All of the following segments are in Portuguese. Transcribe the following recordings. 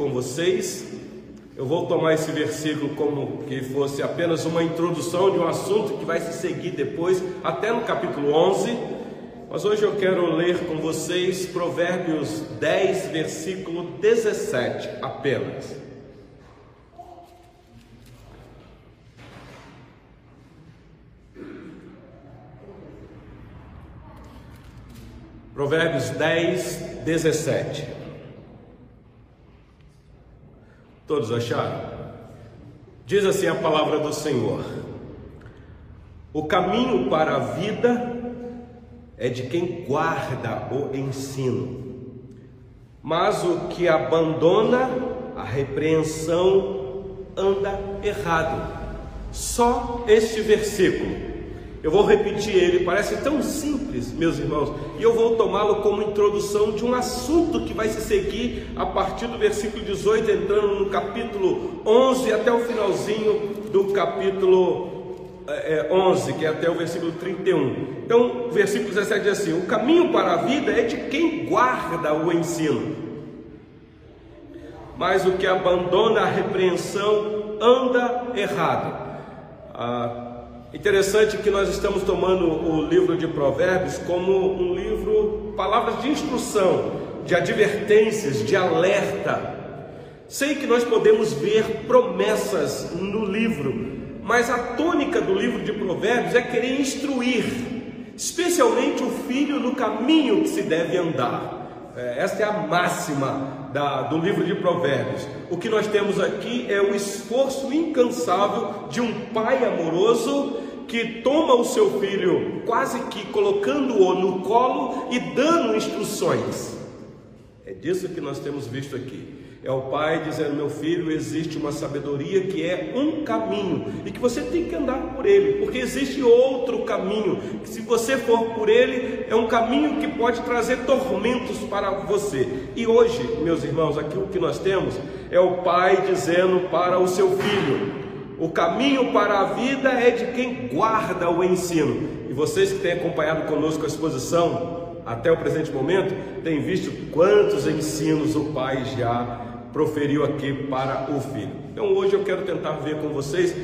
com vocês. Eu vou tomar esse versículo como que fosse apenas uma introdução de um assunto que vai se seguir depois, até no capítulo 11. Mas hoje eu quero ler com vocês Provérbios 10, versículo 17 apenas. Provérbios 10, 17. Todos acharam? Diz assim a palavra do Senhor: O caminho para a vida é de quem guarda o ensino, mas o que abandona a repreensão anda errado. Só este versículo eu vou repetir ele, parece tão simples, meus irmãos, e eu vou tomá-lo como introdução de um assunto que vai se seguir a partir do versículo 18, entrando no capítulo 11 até o finalzinho do capítulo é, 11, que é até o versículo 31. Então, o versículo 17 diz assim: O caminho para a vida é de quem guarda o ensino, mas o que abandona a repreensão anda errado. Ah, Interessante que nós estamos tomando o livro de Provérbios como um livro, palavras de instrução, de advertências, de alerta. Sei que nós podemos ver promessas no livro, mas a tônica do livro de Provérbios é querer instruir, especialmente o filho no caminho que se deve andar. É, esta é a máxima da, do livro de Provérbios. O que nós temos aqui é o esforço incansável de um pai amoroso que toma o seu filho, quase que colocando-o no colo e dando instruções. É disso que nós temos visto aqui. É o pai dizendo: Meu filho, existe uma sabedoria que é um caminho e que você tem que andar por ele, porque existe outro caminho, que se você for por ele, é um caminho que pode trazer tormentos para você. E hoje, meus irmãos, aqui o que nós temos é o pai dizendo para o seu filho: o caminho para a vida é de quem guarda o ensino. E vocês que têm acompanhado conosco a exposição até o presente momento, têm visto quantos ensinos o pai já proferiu aqui para o filho. Então hoje eu quero tentar ver com vocês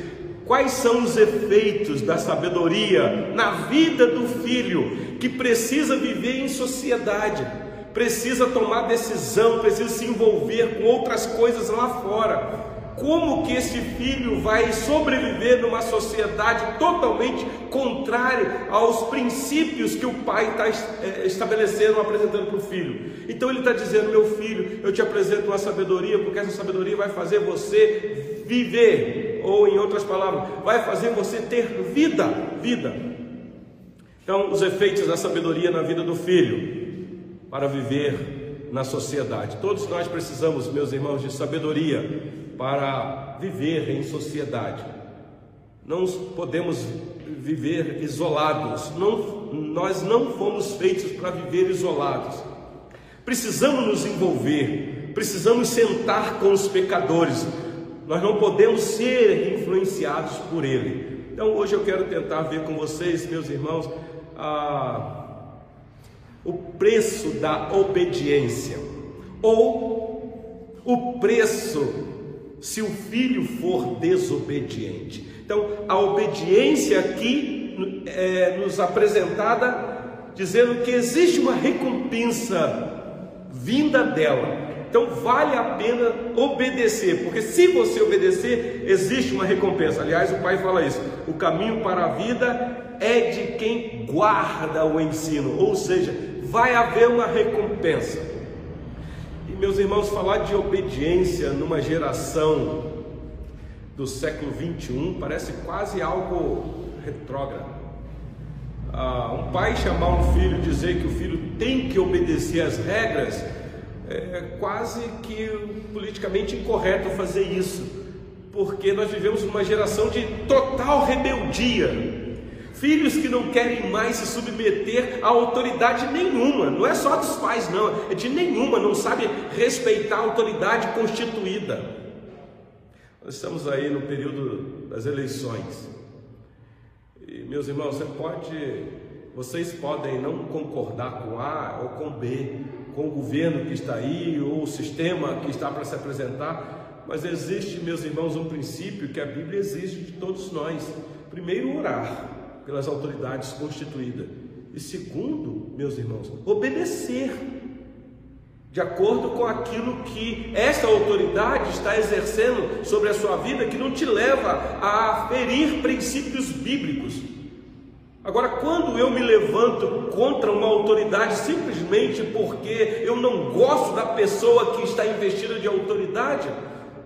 quais são os efeitos da sabedoria na vida do filho que precisa viver em sociedade, precisa tomar decisão, precisa se envolver com outras coisas lá fora como que esse filho vai sobreviver numa sociedade totalmente contrária aos princípios que o pai está é, estabelecendo, apresentando para o filho. Então ele está dizendo, meu filho, eu te apresento uma sabedoria, porque essa sabedoria vai fazer você viver, ou em outras palavras, vai fazer você ter vida, vida. Então, os efeitos da sabedoria na vida do filho, para viver na sociedade. Todos nós precisamos, meus irmãos, de sabedoria para viver em sociedade. Não podemos viver isolados. Não, nós não fomos feitos para viver isolados. Precisamos nos envolver, precisamos sentar com os pecadores. Nós não podemos ser influenciados por ele. Então hoje eu quero tentar ver com vocês, meus irmãos, a, o preço da obediência ou o preço se o filho for desobediente. Então, a obediência aqui é nos apresentada dizendo que existe uma recompensa vinda dela. Então, vale a pena obedecer, porque se você obedecer, existe uma recompensa. Aliás, o pai fala isso: o caminho para a vida é de quem guarda o ensino, ou seja, vai haver uma recompensa meus irmãos, falar de obediência numa geração do século 21 parece quase algo retrógrado. Ah, um pai chamar um filho dizer que o filho tem que obedecer às regras é quase que politicamente incorreto fazer isso, porque nós vivemos uma geração de total rebeldia Filhos que não querem mais se submeter a autoridade nenhuma, não é só dos pais, não, é de nenhuma, não sabe respeitar a autoridade constituída. Nós estamos aí no período das eleições. E, meus irmãos, você pode, vocês podem não concordar com A ou com B, com o governo que está aí ou o sistema que está para se apresentar, mas existe, meus irmãos, um princípio que a Bíblia exige de todos nós. Primeiro, orar pelas autoridades constituídas. E segundo, meus irmãos, obedecer de acordo com aquilo que esta autoridade está exercendo sobre a sua vida, que não te leva a ferir princípios bíblicos. Agora, quando eu me levanto contra uma autoridade simplesmente porque eu não gosto da pessoa que está investida de autoridade,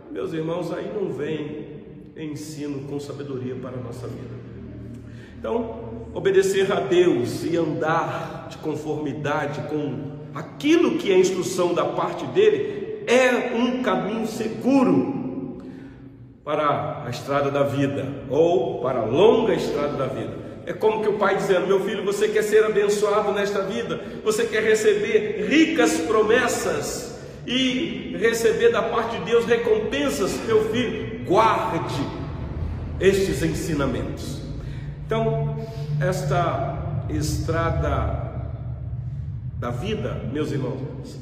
meus irmãos, aí não vem ensino com sabedoria para a nossa vida. Então, obedecer a Deus e andar de conformidade com aquilo que é instrução da parte dele é um caminho seguro para a estrada da vida ou para a longa estrada da vida. É como que o pai dizendo: Meu filho, você quer ser abençoado nesta vida, você quer receber ricas promessas e receber da parte de Deus recompensas, meu filho, guarde estes ensinamentos. Então, esta estrada da vida, meus irmãos,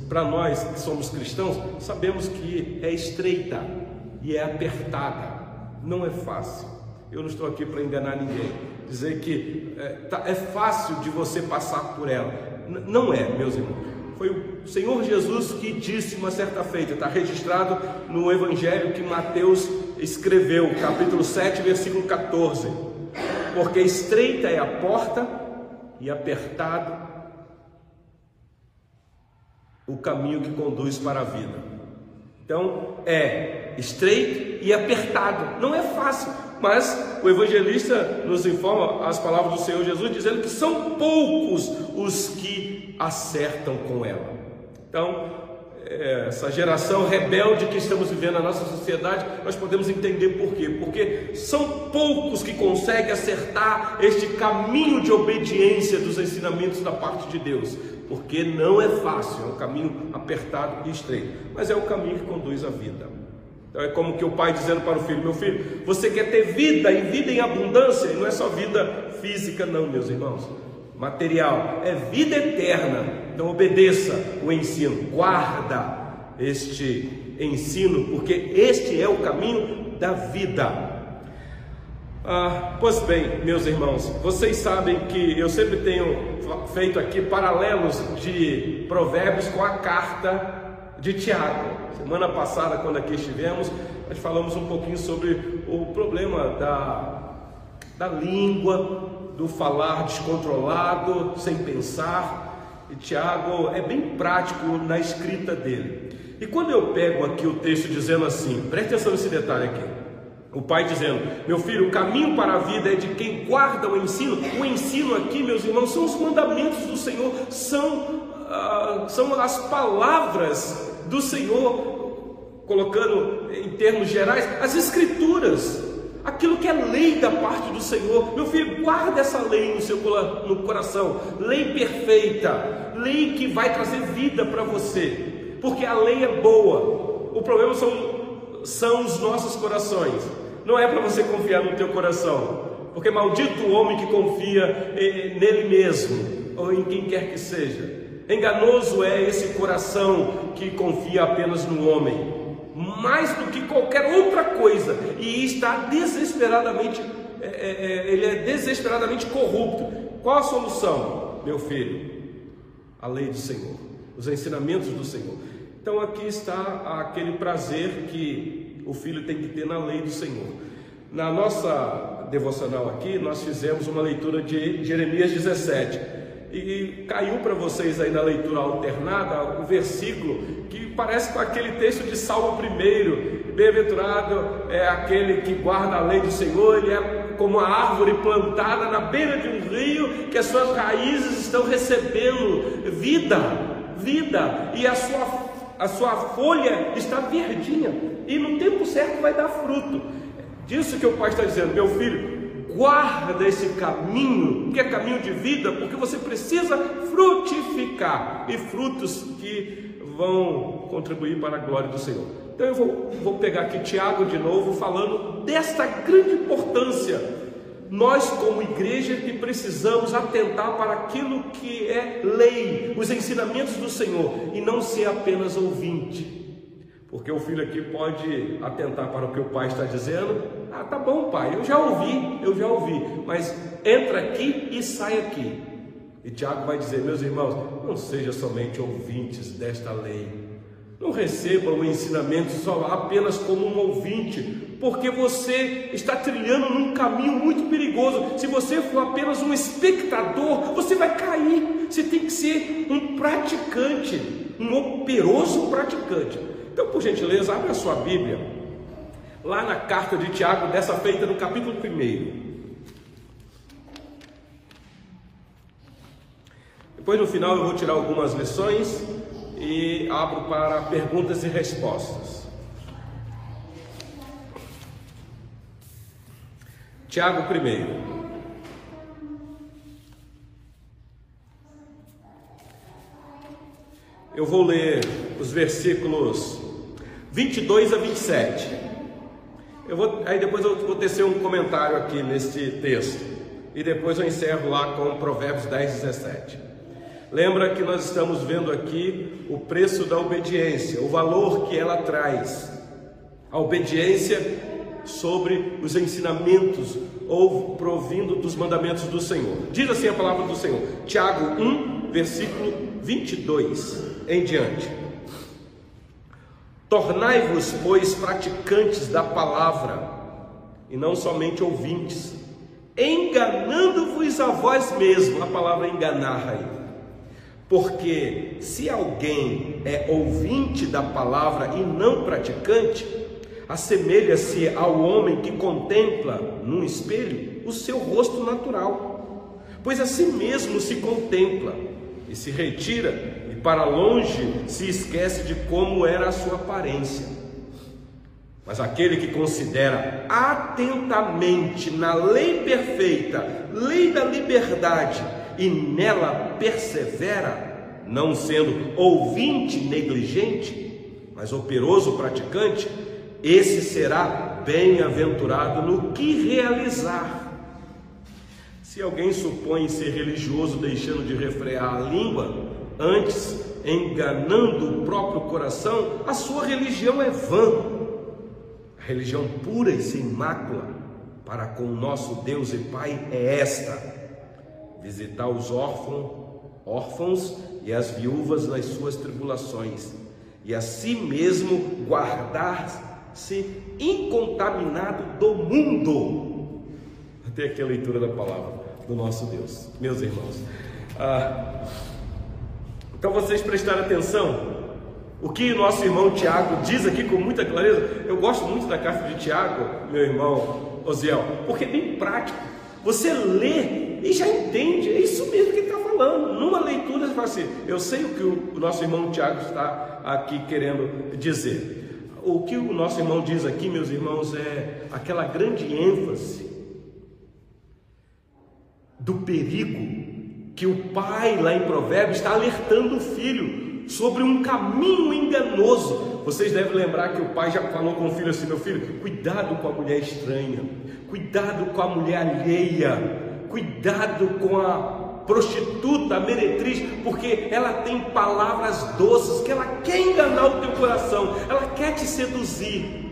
para nós que somos cristãos, sabemos que é estreita e é apertada, não é fácil. Eu não estou aqui para enganar ninguém, dizer que é, tá, é fácil de você passar por ela. N não é, meus irmãos. Foi o Senhor Jesus que disse uma certa feita, está registrado no Evangelho que Mateus escreveu, capítulo 7, versículo 14. Porque estreita é a porta e apertado o caminho que conduz para a vida. Então é estreito e apertado, não é fácil, mas o evangelista nos informa as palavras do Senhor Jesus dizendo que são poucos os que acertam com ela. Então, é, essa geração rebelde que estamos vivendo na nossa sociedade, nós podemos entender por quê? Porque são poucos que conseguem acertar este caminho de obediência dos ensinamentos da parte de Deus, porque não é fácil, é um caminho apertado e estreito, mas é o caminho que conduz à vida. Então é como que o pai dizendo para o filho: Meu filho, você quer ter vida e vida em abundância, e não é só vida física, não, meus irmãos, material, é vida eterna. Então obedeça o ensino, guarda este ensino, porque este é o caminho da vida. Ah, pois bem, meus irmãos, vocês sabem que eu sempre tenho feito aqui paralelos de provérbios com a carta de Tiago. Semana passada, quando aqui estivemos, nós falamos um pouquinho sobre o problema da, da língua, do falar descontrolado, sem pensar. E Tiago é bem prático na escrita dele. E quando eu pego aqui o texto dizendo assim, preste atenção nesse detalhe aqui. O pai dizendo: Meu filho, o caminho para a vida é de quem guarda o ensino. O ensino aqui, meus irmãos, são os mandamentos do Senhor, são, ah, são as palavras do Senhor, colocando em termos gerais, as Escrituras, aquilo que é lei da parte do Senhor. Meu filho, guarda essa lei no seu no coração, lei perfeita, lei que vai trazer vida para você, porque a lei é boa. O problema são, são os nossos corações. Não é para você confiar no teu coração, porque maldito o homem que confia eh, nele mesmo ou em quem quer que seja. Enganoso é esse coração que confia apenas no homem, mais do que qualquer outra coisa, e está desesperadamente, é, é, é, ele é desesperadamente corrupto. Qual a solução, meu filho? A lei do Senhor, os ensinamentos do Senhor. Então aqui está aquele prazer que o filho tem que ter na lei do Senhor. Na nossa devocional aqui, nós fizemos uma leitura de Jeremias 17 e caiu para vocês aí na leitura alternada o versículo que parece com aquele texto de Salmo 1. Bem-aventurado é aquele que guarda a lei do Senhor, ele é como a árvore plantada na beira de um rio, que as suas raízes estão recebendo vida, vida, e a sua, a sua folha está verdinha, e no tempo certo vai dar fruto. Disso que o pai está dizendo, meu filho, guarda esse caminho, que é caminho de vida, porque você precisa frutificar e frutos que vão contribuir para a glória do Senhor. Então eu vou, vou pegar aqui Tiago de novo, falando desta grande importância Nós, como igreja, que precisamos atentar para aquilo que é lei, os ensinamentos do Senhor, e não ser apenas ouvinte. Porque o filho aqui pode atentar para o que o pai está dizendo. Ah, tá bom, pai, eu já ouvi, eu já ouvi, mas entra aqui e sai aqui. E Tiago vai dizer, meus irmãos, não sejam somente ouvintes desta lei. Não recebam o ensinamento só apenas como um ouvinte, porque você está trilhando num caminho muito perigoso. Se você for apenas um espectador, você vai cair. Você tem que ser um praticante, um operoso praticante. Então, por gentileza, abre a sua Bíblia, lá na carta de Tiago, dessa feita no capítulo 1. Depois no final eu vou tirar algumas lições e abro para perguntas e respostas. Tiago primeiro. Eu vou ler os versículos 22 a 27. Eu vou, aí depois eu vou tecer um comentário aqui neste texto. E depois eu encerro lá com Provérbios 10, 17. Lembra que nós estamos vendo aqui o preço da obediência, o valor que ela traz. A obediência sobre os ensinamentos ou provindo dos mandamentos do Senhor. Diz assim a palavra do Senhor, Tiago 1, versículo 22 em diante. Tornai-vos, pois, praticantes da palavra, e não somente ouvintes, enganando-vos a vós mesmos, a palavra enganar aí. Porque se alguém é ouvinte da palavra e não praticante, assemelha-se ao homem que contempla num espelho o seu rosto natural, pois assim mesmo se contempla e se retira para longe se esquece de como era a sua aparência. Mas aquele que considera atentamente na lei perfeita, lei da liberdade, e nela persevera, não sendo ouvinte negligente, mas operoso praticante, esse será bem-aventurado no que realizar. Se alguém supõe ser religioso deixando de refrear a língua, antes enganando o próprio coração, a sua religião é vã. A religião pura e sem mácula para com o nosso Deus e Pai é esta: visitar os órfãos, órfãos e as viúvas nas suas tribulações, e a si mesmo guardar-se incontaminado do mundo. Até aqui a leitura da palavra do nosso Deus, meus irmãos. Ah, então vocês prestaram atenção o que nosso irmão Tiago diz aqui com muita clareza. Eu gosto muito da carta de Tiago, meu irmão Osiel, porque é bem prático. Você lê e já entende, é isso mesmo que ele está falando. Numa leitura você fala assim, eu sei o que o nosso irmão Tiago está aqui querendo dizer. O que o nosso irmão diz aqui, meus irmãos, é aquela grande ênfase do perigo que o pai lá em Provérbios está alertando o filho sobre um caminho enganoso. Vocês devem lembrar que o pai já falou com o filho assim: meu filho, cuidado com a mulher estranha, cuidado com a mulher alheia, Cuidado com a prostituta, a meretriz, porque ela tem palavras doces que ela quer enganar o teu coração, ela quer te seduzir.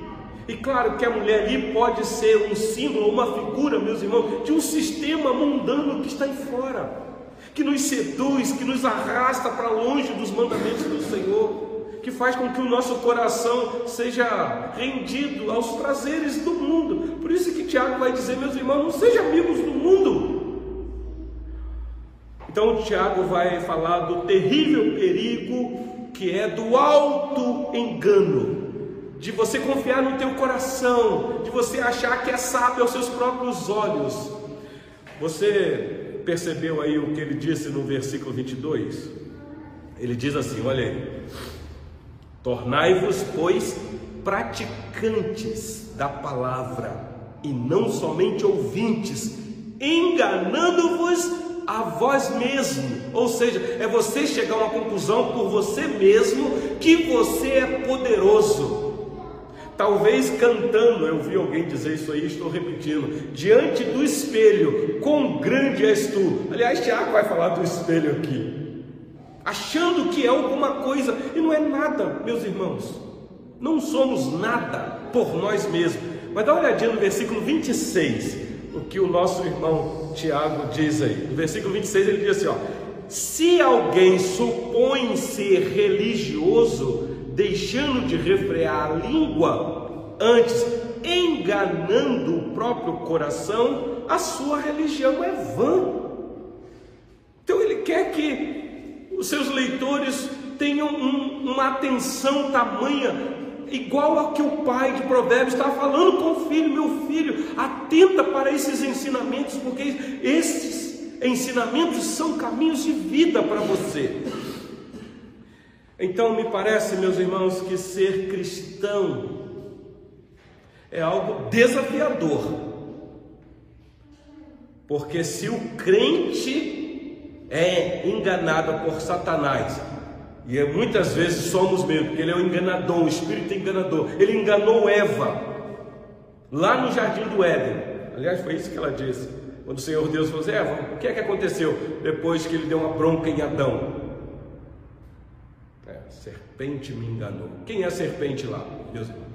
E claro que a mulher ali pode ser um símbolo, uma figura, meus irmãos, de um sistema mundano que está aí fora, que nos seduz, que nos arrasta para longe dos mandamentos do Senhor que faz com que o nosso coração seja rendido aos prazeres do mundo. Por isso que Tiago vai dizer, meus irmãos, não sejam amigos do mundo. Então Tiago vai falar do terrível perigo que é do alto engano, de você confiar no teu coração, de você achar que é sábio aos seus próprios olhos. Você percebeu aí o que ele disse no versículo 22? Ele diz assim: olha aí. Tornai-vos, pois, praticantes da palavra e não somente ouvintes, enganando-vos a vós mesmo. Ou seja, é você chegar a uma conclusão por você mesmo que você é poderoso. Talvez cantando, eu vi alguém dizer isso aí, estou repetindo, diante do espelho, quão grande és tu. Aliás, Tiago vai falar do espelho aqui, achando que é alguma coisa, e não é nada, meus irmãos, não somos nada por nós mesmos. Mas dá uma olhadinha no versículo 26, o que o nosso irmão Tiago diz aí. No versículo 26 ele diz assim: ó, se alguém supõe ser religioso, deixando de refrear a língua, antes enganando o próprio coração, a sua religião é vã. Então ele quer que os seus leitores tenham um, uma atenção tamanha igual a que o pai de Provérbios está falando com o filho, meu filho, atenta para esses ensinamentos, porque esses ensinamentos são caminhos de vida para você. Então, me parece, meus irmãos, que ser cristão é algo desafiador. Porque se o crente é enganado por Satanás, e é muitas vezes somos mesmo, porque ele é um enganador, o espírito enganador. Ele enganou Eva lá no jardim do Éden. Aliás, foi isso que ela disse. Quando o Senhor Deus falou assim, Eva, o que é que aconteceu depois que ele deu uma bronca em Adão? Serpente me enganou. Quem é a serpente lá, irmãos?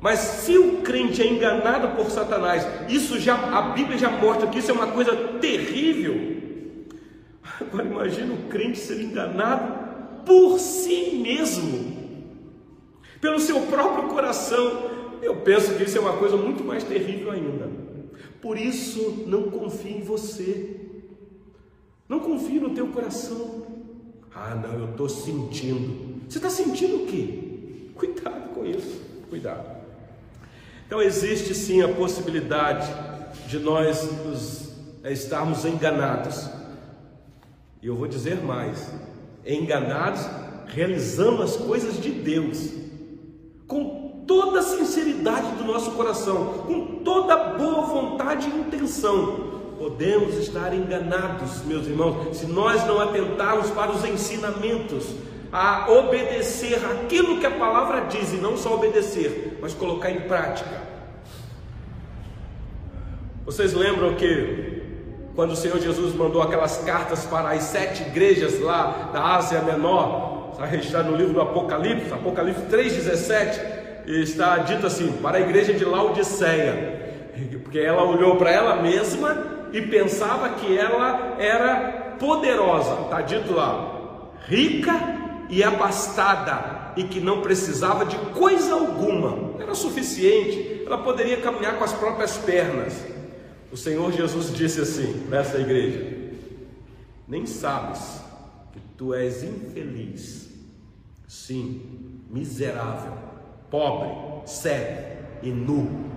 Mas se o crente é enganado por Satanás, isso já a Bíblia já mostra que isso é uma coisa terrível. Agora imagine o crente ser enganado por si mesmo, pelo seu próprio coração. Eu penso que isso é uma coisa muito mais terrível ainda. Por isso, não confie em você. Não confie no teu coração. Ah, não, eu estou sentindo. Você está sentindo o quê? Cuidado com isso. Cuidado. Então existe sim a possibilidade de nós nos, estarmos enganados. E eu vou dizer mais: enganados realizando as coisas de Deus, com toda a sinceridade do nosso coração, com toda a boa vontade e intenção. Podemos estar enganados, meus irmãos, se nós não atentarmos para os ensinamentos, a obedecer aquilo que a palavra diz, e não só obedecer, mas colocar em prática. Vocês lembram que quando o Senhor Jesus mandou aquelas cartas para as sete igrejas lá da Ásia Menor, está registrado no livro do Apocalipse, Apocalipse 3,17, está dito assim: para a igreja de Laodiceia, porque ela olhou para ela mesma e pensava que ela era poderosa, está dito lá, rica e abastada, e que não precisava de coisa alguma, era suficiente, ela poderia caminhar com as próprias pernas. O Senhor Jesus disse assim nessa igreja: Nem sabes que tu és infeliz, sim, miserável, pobre, cego e nu.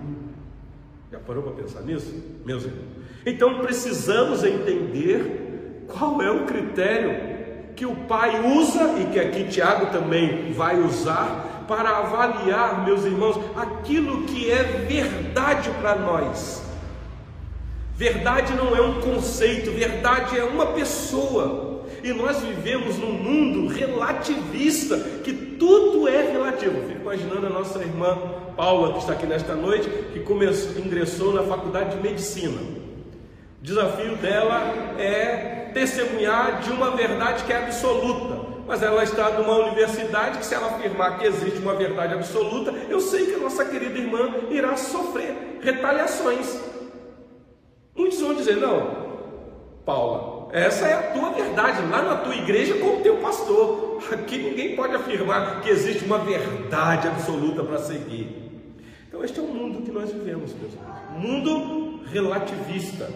Já parou para pensar nisso, meus irmãos? Então precisamos entender qual é o critério que o Pai usa e que aqui Tiago também vai usar para avaliar, meus irmãos, aquilo que é verdade para nós. Verdade não é um conceito, verdade é uma pessoa. E nós vivemos num mundo relativista, que tudo é relativo. fico imaginando a nossa irmã Paula, que está aqui nesta noite, que começou, ingressou na faculdade de medicina. O desafio dela é testemunhar de uma verdade que é absoluta. Mas ela está numa universidade que, se ela afirmar que existe uma verdade absoluta, eu sei que a nossa querida irmã irá sofrer retaliações. Muitos vão dizer: não, Paula, essa é a tua verdade, lá na tua igreja com o teu pastor. Aqui ninguém pode afirmar que existe uma verdade absoluta para seguir. Então, este é o mundo que nós vivemos, meus irmãos. Mundo relativista,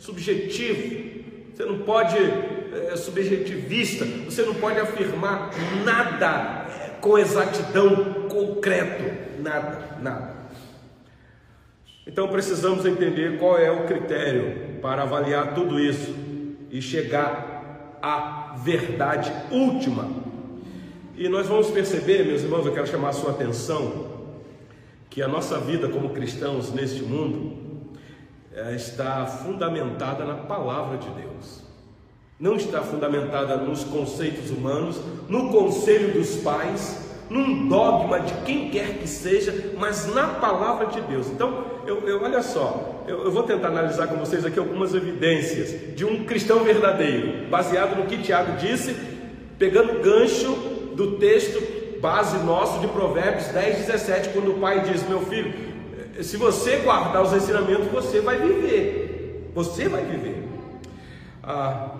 subjetivo. Você não pode, é, subjetivista, você não pode afirmar nada com exatidão concreto. Nada, nada. Então precisamos entender qual é o critério para avaliar tudo isso e chegar à verdade última. E nós vamos perceber, meus irmãos, eu quero chamar a sua atenção, que a nossa vida como cristãos neste mundo eh, está fundamentada na palavra de Deus. Não está fundamentada nos conceitos humanos, no conselho dos pais, num dogma de quem quer que seja, mas na palavra de Deus. Então, eu, eu olha só, eu, eu, vou tentar analisar com vocês aqui algumas evidências de um cristão verdadeiro, baseado no que Tiago disse, pegando gancho do texto base nosso de Provérbios 10, 17, quando o pai diz: Meu filho, se você guardar os ensinamentos, você vai viver. Você vai viver. Ah,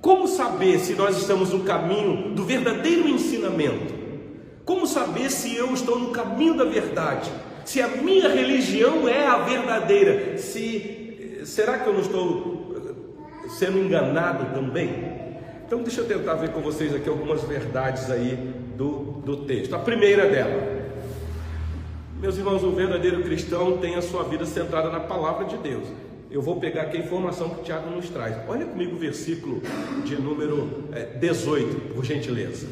como saber se nós estamos no caminho do verdadeiro ensinamento? Como saber se eu estou no caminho da verdade? Se a minha religião é a verdadeira? Se será que eu não estou eh, sendo enganado também? Então deixa eu tentar ver com vocês aqui algumas verdades aí do, do texto. A primeira dela, meus irmãos, o verdadeiro cristão tem a sua vida centrada na palavra de Deus. Eu vou pegar aqui a informação que o Tiago nos traz. Olha comigo o versículo de número 18, é, por gentileza.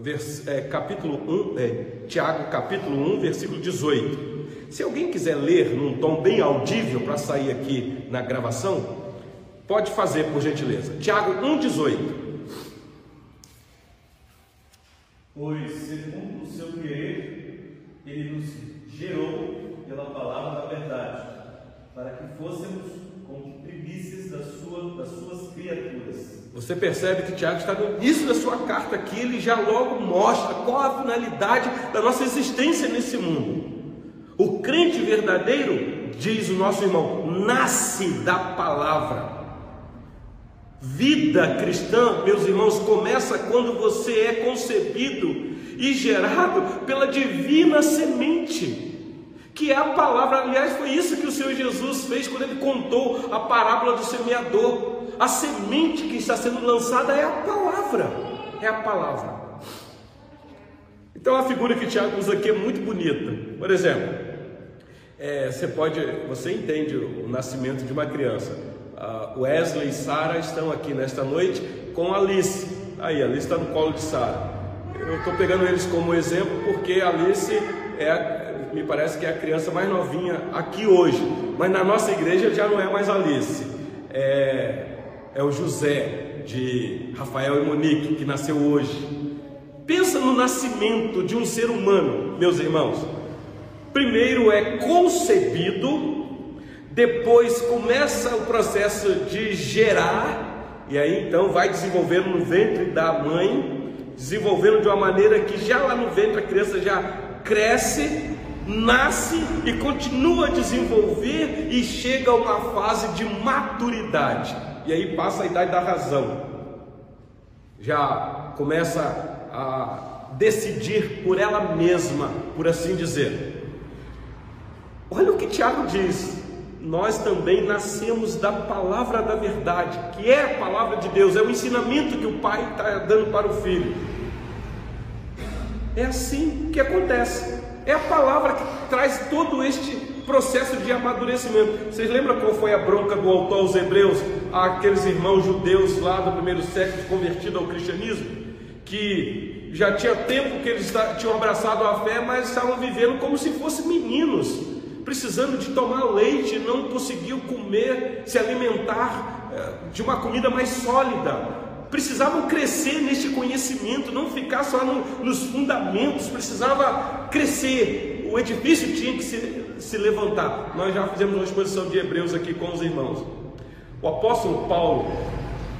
Vers, é, capítulo 1, é, Tiago, capítulo 1, versículo 18. Se alguém quiser ler num tom bem audível para sair aqui na gravação, pode fazer por gentileza. Tiago 1, 18. Pois, segundo o seu querer, ele nos gerou pela palavra da verdade, para que fôssemos como primícias das, sua, das suas criaturas. Você percebe que Tiago está no início da sua carta aqui, ele já logo mostra qual a finalidade da nossa existência nesse mundo. O crente verdadeiro, diz o nosso irmão, nasce da palavra. Vida cristã, meus irmãos, começa quando você é concebido e gerado pela divina semente, que é a palavra. Aliás, foi isso que o Senhor Jesus fez quando ele contou a parábola do semeador. A semente que está sendo lançada é a palavra, é a palavra. Então a figura que Tiago usa aqui é muito bonita. Por exemplo, é, você pode, você entende o nascimento de uma criança. Uh, Wesley e Sara estão aqui nesta noite com Alice. Aí, Alice está no colo de Sara. Eu estou pegando eles como exemplo porque a Alice é, me parece que é a criança mais novinha aqui hoje, mas na nossa igreja já não é mais Alice, é, é o José de Rafael e Monique que nasceu hoje. Pensa no nascimento de um ser humano, meus irmãos. Primeiro é concebido, depois começa o processo de gerar, e aí então vai desenvolvendo no ventre da mãe, desenvolvendo de uma maneira que já lá no ventre a criança já cresce, nasce e continua a desenvolver e chega a uma fase de maturidade. E aí passa a idade da razão. Já começa a decidir por ela mesma, por assim dizer. Olha o que Tiago diz: nós também nascemos da palavra da verdade, que é a palavra de Deus, é o ensinamento que o pai está dando para o filho. É assim que acontece. É a palavra que traz todo este processo de amadurecimento. Vocês lembram qual foi a bronca do autor aos Hebreus, aqueles irmãos judeus lá do primeiro século convertidos ao cristianismo? Que já tinha tempo que eles tinham abraçado a fé, mas estavam vivendo como se fossem meninos precisando de tomar leite, não conseguiu comer, se alimentar eh, de uma comida mais sólida. Precisavam crescer neste conhecimento, não ficar só no, nos fundamentos, precisava crescer. O edifício tinha que se, se levantar. Nós já fizemos uma exposição de Hebreus aqui com os irmãos. O apóstolo Paulo,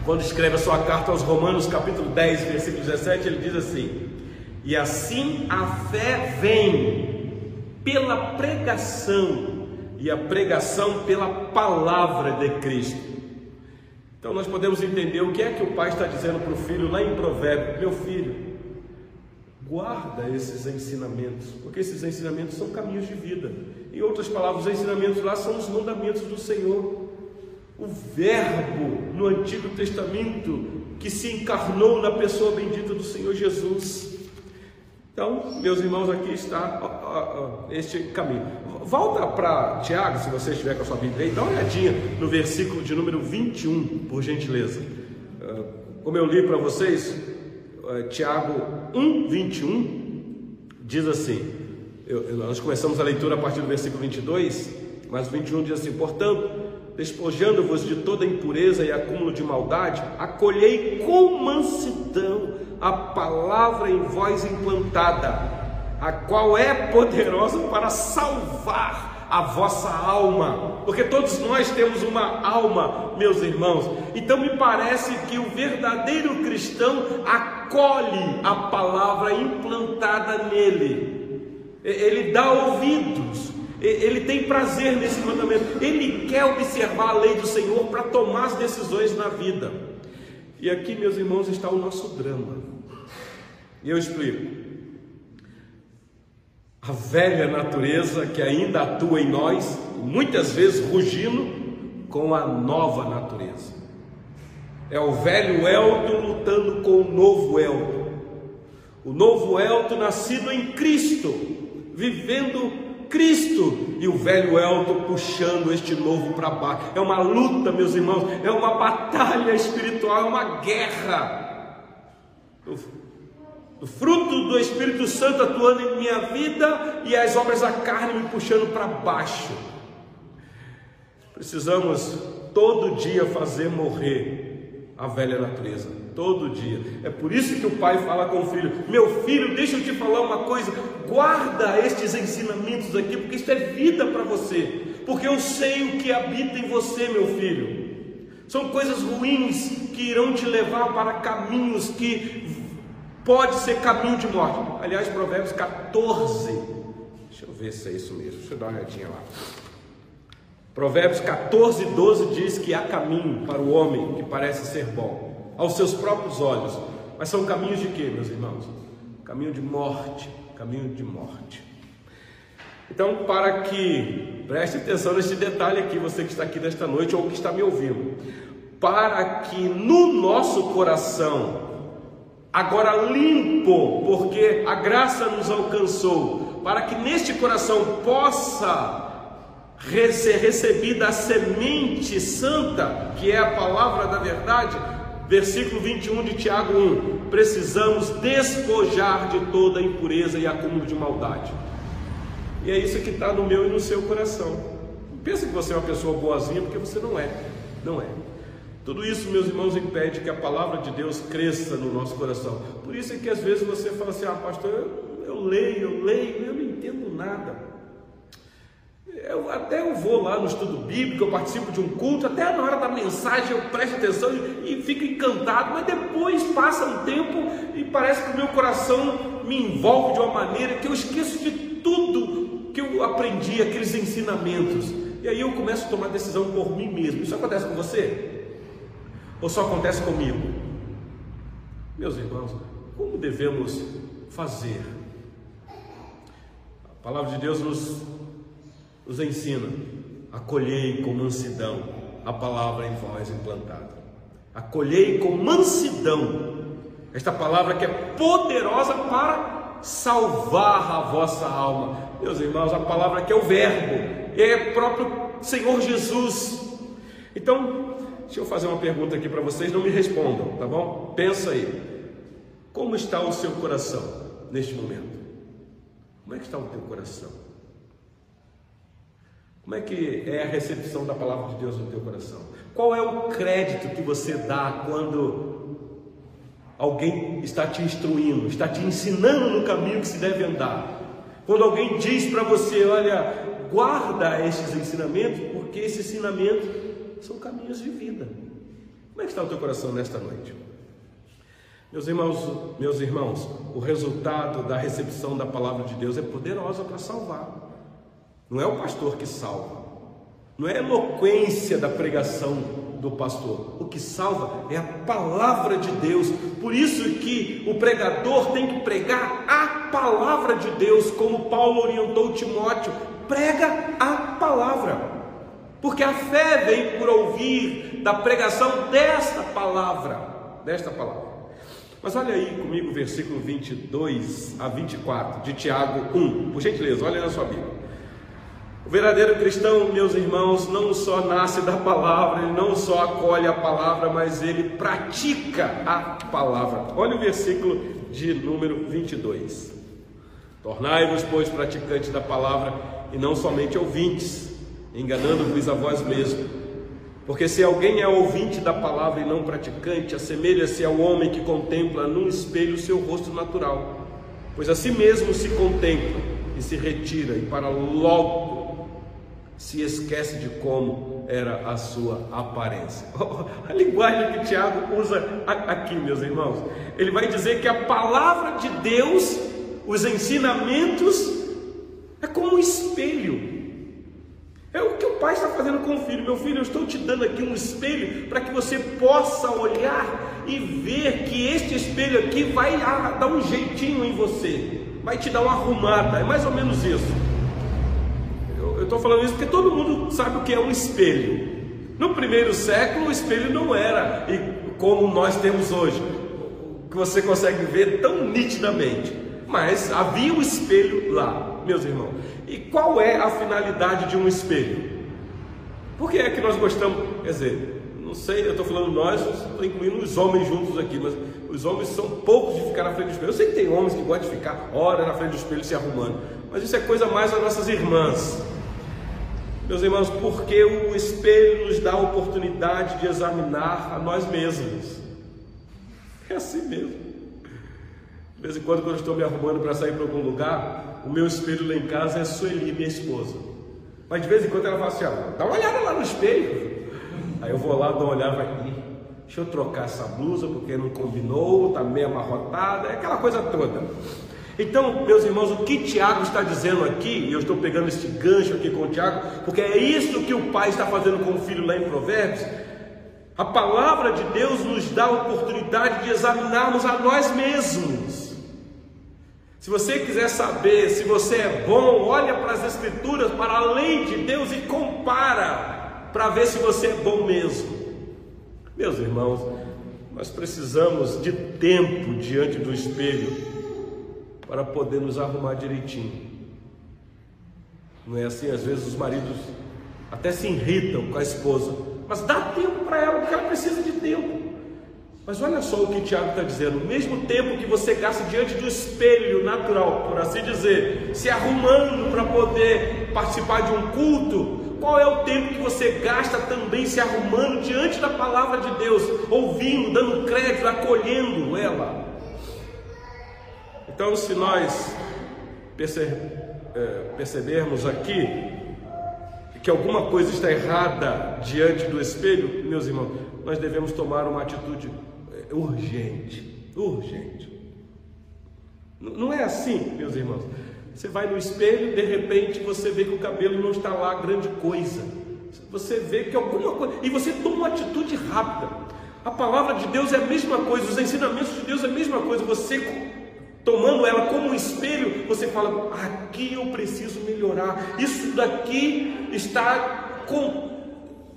quando escreve a sua carta aos Romanos, capítulo 10, versículo 17, ele diz assim: E assim a fé vem pela pregação e a pregação pela palavra de Cristo. Então nós podemos entender o que é que o pai está dizendo para o filho lá em Provérbio: meu filho, guarda esses ensinamentos, porque esses ensinamentos são caminhos de vida. Em outras palavras, os ensinamentos lá são os mandamentos do Senhor. O Verbo no Antigo Testamento que se encarnou na pessoa bendita do Senhor Jesus. Então, meus irmãos, aqui está este caminho. Volta para Tiago, se você estiver com a sua Bíblia aí, dá uma olhadinha no versículo de número 21, por gentileza. Ah, como eu li para vocês, ah, Tiago 1, 21 diz assim: eu, nós começamos a leitura a partir do versículo 22, mas o 21 diz assim: portanto, despojando-vos de toda impureza e acúmulo de maldade, acolhei com mansidão a palavra em vós implantada, a qual é poderosa para salvar a vossa alma, porque todos nós temos uma alma, meus irmãos. Então me parece que o verdadeiro cristão acolhe a palavra implantada nele, ele dá ouvidos, ele tem prazer nesse mandamento, ele quer observar a lei do Senhor para tomar as decisões na vida. E aqui, meus irmãos, está o nosso drama. E eu explico. A velha natureza que ainda atua em nós, muitas vezes rugindo com a nova natureza. É o velho Elton lutando com o novo Elton. O novo Elton nascido em Cristo, vivendo Cristo e o velho Elton puxando este novo para baixo. É uma luta, meus irmãos, é uma batalha espiritual, é uma guerra. O fruto do Espírito Santo atuando em minha vida e as obras da carne me puxando para baixo. Precisamos todo dia fazer morrer a velha natureza todo dia. É por isso que o pai fala com o filho: Meu filho, deixa eu te falar uma coisa, guarda estes ensinamentos aqui, porque isto é vida para você. Porque eu sei o que habita em você, meu filho. São coisas ruins que irão te levar para caminhos que pode ser caminho de morte. Aliás, Provérbios 14. Deixa eu ver se é isso mesmo. Deixa eu dar uma olhadinha lá. Provérbios 14, 12 diz que há caminho para o homem que parece ser bom aos seus próprios olhos. Mas são caminhos de quê, meus irmãos? Caminho de morte, caminho de morte. Então, para que preste atenção neste detalhe aqui, você que está aqui nesta noite ou que está me ouvindo, para que no nosso coração, agora limpo, porque a graça nos alcançou, para que neste coração possa ser recebida a semente santa, que é a palavra da verdade, Versículo 21 de Tiago 1: Precisamos despojar de toda impureza e acúmulo de maldade. E é isso que está no meu e no seu coração. Não pensa que você é uma pessoa boazinha, porque você não é. Não é. Tudo isso, meus irmãos, impede que a palavra de Deus cresça no nosso coração. Por isso é que às vezes você fala assim: Ah, pastor, eu, eu leio, eu leio, eu não entendo nada. Eu, até eu vou lá no estudo bíblico, eu participo de um culto, até na hora da mensagem eu presto atenção e, e fico encantado, mas depois passa um tempo e parece que o meu coração me envolve de uma maneira que eu esqueço de tudo que eu aprendi, aqueles ensinamentos. E aí eu começo a tomar decisão por mim mesmo. Isso acontece com você? Ou só acontece comigo? Meus irmãos, como devemos fazer? A palavra de Deus nos nos ensina: acolhei com mansidão a palavra em vós implantada. Acolhei com mansidão esta palavra que é poderosa para salvar a vossa alma. Meus irmãos, a palavra que é o Verbo, é o próprio Senhor Jesus. Então, deixa eu fazer uma pergunta aqui para vocês, não me respondam, tá bom? Pensa aí. Como está o seu coração neste momento? Como é que está o teu coração? Como é que é a recepção da palavra de Deus no teu coração? Qual é o crédito que você dá quando alguém está te instruindo, está te ensinando no caminho que se deve andar? Quando alguém diz para você, olha, guarda estes ensinamentos, porque esses ensinamentos são caminhos de vida. Como é que está o teu coração nesta noite? Meus irmãos, meus irmãos, o resultado da recepção da palavra de Deus é poderosa para salvar. Não é o pastor que salva, não é a eloquência da pregação do pastor. O que salva é a palavra de Deus. Por isso que o pregador tem que pregar a palavra de Deus, como Paulo orientou Timóteo, prega a palavra. Porque a fé vem por ouvir da pregação desta palavra, desta palavra. Mas olha aí comigo o versículo 22 a 24 de Tiago 1. Por gentileza, olha na sua Bíblia. O verdadeiro cristão, meus irmãos, não só nasce da palavra, ele não só acolhe a palavra, mas ele pratica a palavra. Olha o versículo de número 22. Tornai-vos, pois, praticantes da palavra e não somente ouvintes, enganando-vos a vós mesmos. Porque se alguém é ouvinte da palavra e não praticante, assemelha-se ao homem que contempla num espelho seu rosto natural, pois a si mesmo se contempla e se retira, e para logo se esquece de como era a sua aparência. A linguagem que Tiago usa aqui, meus irmãos, ele vai dizer que a palavra de Deus, os ensinamentos, é como um espelho é o que o pai está fazendo com o filho. Meu filho, eu estou te dando aqui um espelho para que você possa olhar e ver que este espelho aqui vai dar um jeitinho em você, vai te dar uma arrumada. É mais ou menos isso. Estou falando isso porque todo mundo sabe o que é um espelho. No primeiro século, o espelho não era como nós temos hoje, que você consegue ver tão nitidamente. Mas havia um espelho lá, meus irmãos. E qual é a finalidade de um espelho? Por que é que nós gostamos? Quer dizer, não sei, eu estou falando nós, estou incluindo os homens juntos aqui, mas os homens são poucos de ficar na frente do espelho. Eu sei que tem homens que gostam de ficar hora na frente do espelho se arrumando, mas isso é coisa mais das nossas irmãs. Meus irmãos, porque o espelho nos dá a oportunidade de examinar a nós mesmos. É assim mesmo. De vez em quando, quando eu estou me arrumando para sair para algum lugar, o meu espelho lá em casa é a Sueli, minha esposa. Mas de vez em quando ela fala assim: ó, dá uma olhada lá no espelho. Aí eu vou lá, dou uma olhada, vai, deixa eu trocar essa blusa porque não combinou, está meio amarrotada, é aquela coisa toda. Então, meus irmãos, o que Tiago está dizendo aqui, e eu estou pegando este gancho aqui com o Tiago, porque é isso que o pai está fazendo com o filho lá em Provérbios. A palavra de Deus nos dá a oportunidade de examinarmos a nós mesmos. Se você quiser saber se você é bom, olha para as Escrituras, para a lei de Deus e compara para ver se você é bom mesmo. Meus irmãos, nós precisamos de tempo diante do espelho para poder nos arrumar direitinho. Não é assim? Às vezes os maridos até se irritam com a esposa, mas dá tempo para ela, porque ela precisa de tempo. Mas olha só o que Tiago está dizendo: o mesmo tempo que você gasta diante do espelho natural, por assim dizer, se arrumando para poder participar de um culto, qual é o tempo que você gasta também se arrumando diante da palavra de Deus, ouvindo, dando crédito, acolhendo ela? Então, se nós é, percebermos aqui que alguma coisa está errada diante do espelho, meus irmãos, nós devemos tomar uma atitude urgente, urgente. Não é assim, meus irmãos. Você vai no espelho, de repente você vê que o cabelo não está lá grande coisa. Você vê que alguma coisa. E você toma uma atitude rápida. A palavra de Deus é a mesma coisa, os ensinamentos de Deus é a mesma coisa. Você tomando ela como um espelho, você fala: aqui eu preciso melhorar. Isso daqui está com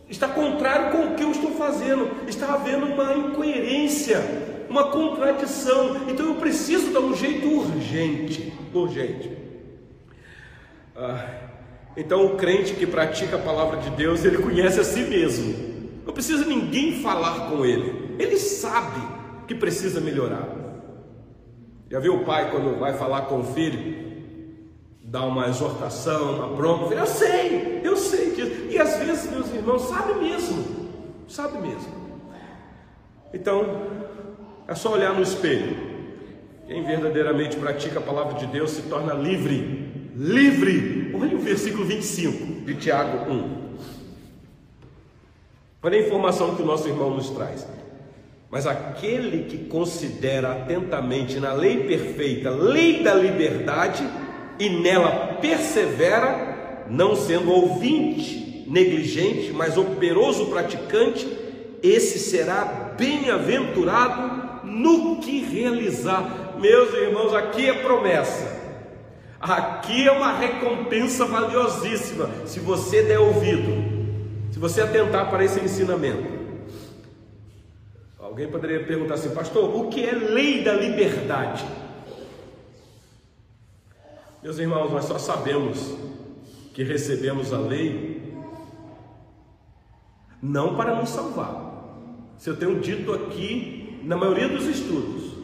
está contrário com o que eu estou fazendo, está havendo uma incoerência, uma contradição. Então eu preciso dar um jeito urgente, urgente. Ah, então o crente que pratica a palavra de Deus, ele conhece a si mesmo. Não precisa ninguém falar com ele. Ele sabe que precisa melhorar. Já viu o pai quando vai falar com o filho? dá uma exortação, uma bronca, eu sei, eu sei disso. E às vezes, meus irmãos, sabe mesmo, sabe mesmo. Então, é só olhar no espelho. Quem verdadeiramente pratica a palavra de Deus se torna livre. Livre! Olha o versículo 25 de Tiago 1. Olha a informação que o nosso irmão nos traz. Mas aquele que considera atentamente na lei perfeita, lei da liberdade, e nela persevera, não sendo ouvinte negligente, mas operoso praticante, esse será bem-aventurado no que realizar. Meus irmãos, aqui é promessa. Aqui é uma recompensa valiosíssima se você der ouvido, se você atentar para esse ensinamento. Alguém poderia perguntar assim, pastor, o que é lei da liberdade? Meus irmãos, nós só sabemos que recebemos a lei não para nos salvar. Se eu tenho dito aqui, na maioria dos estudos,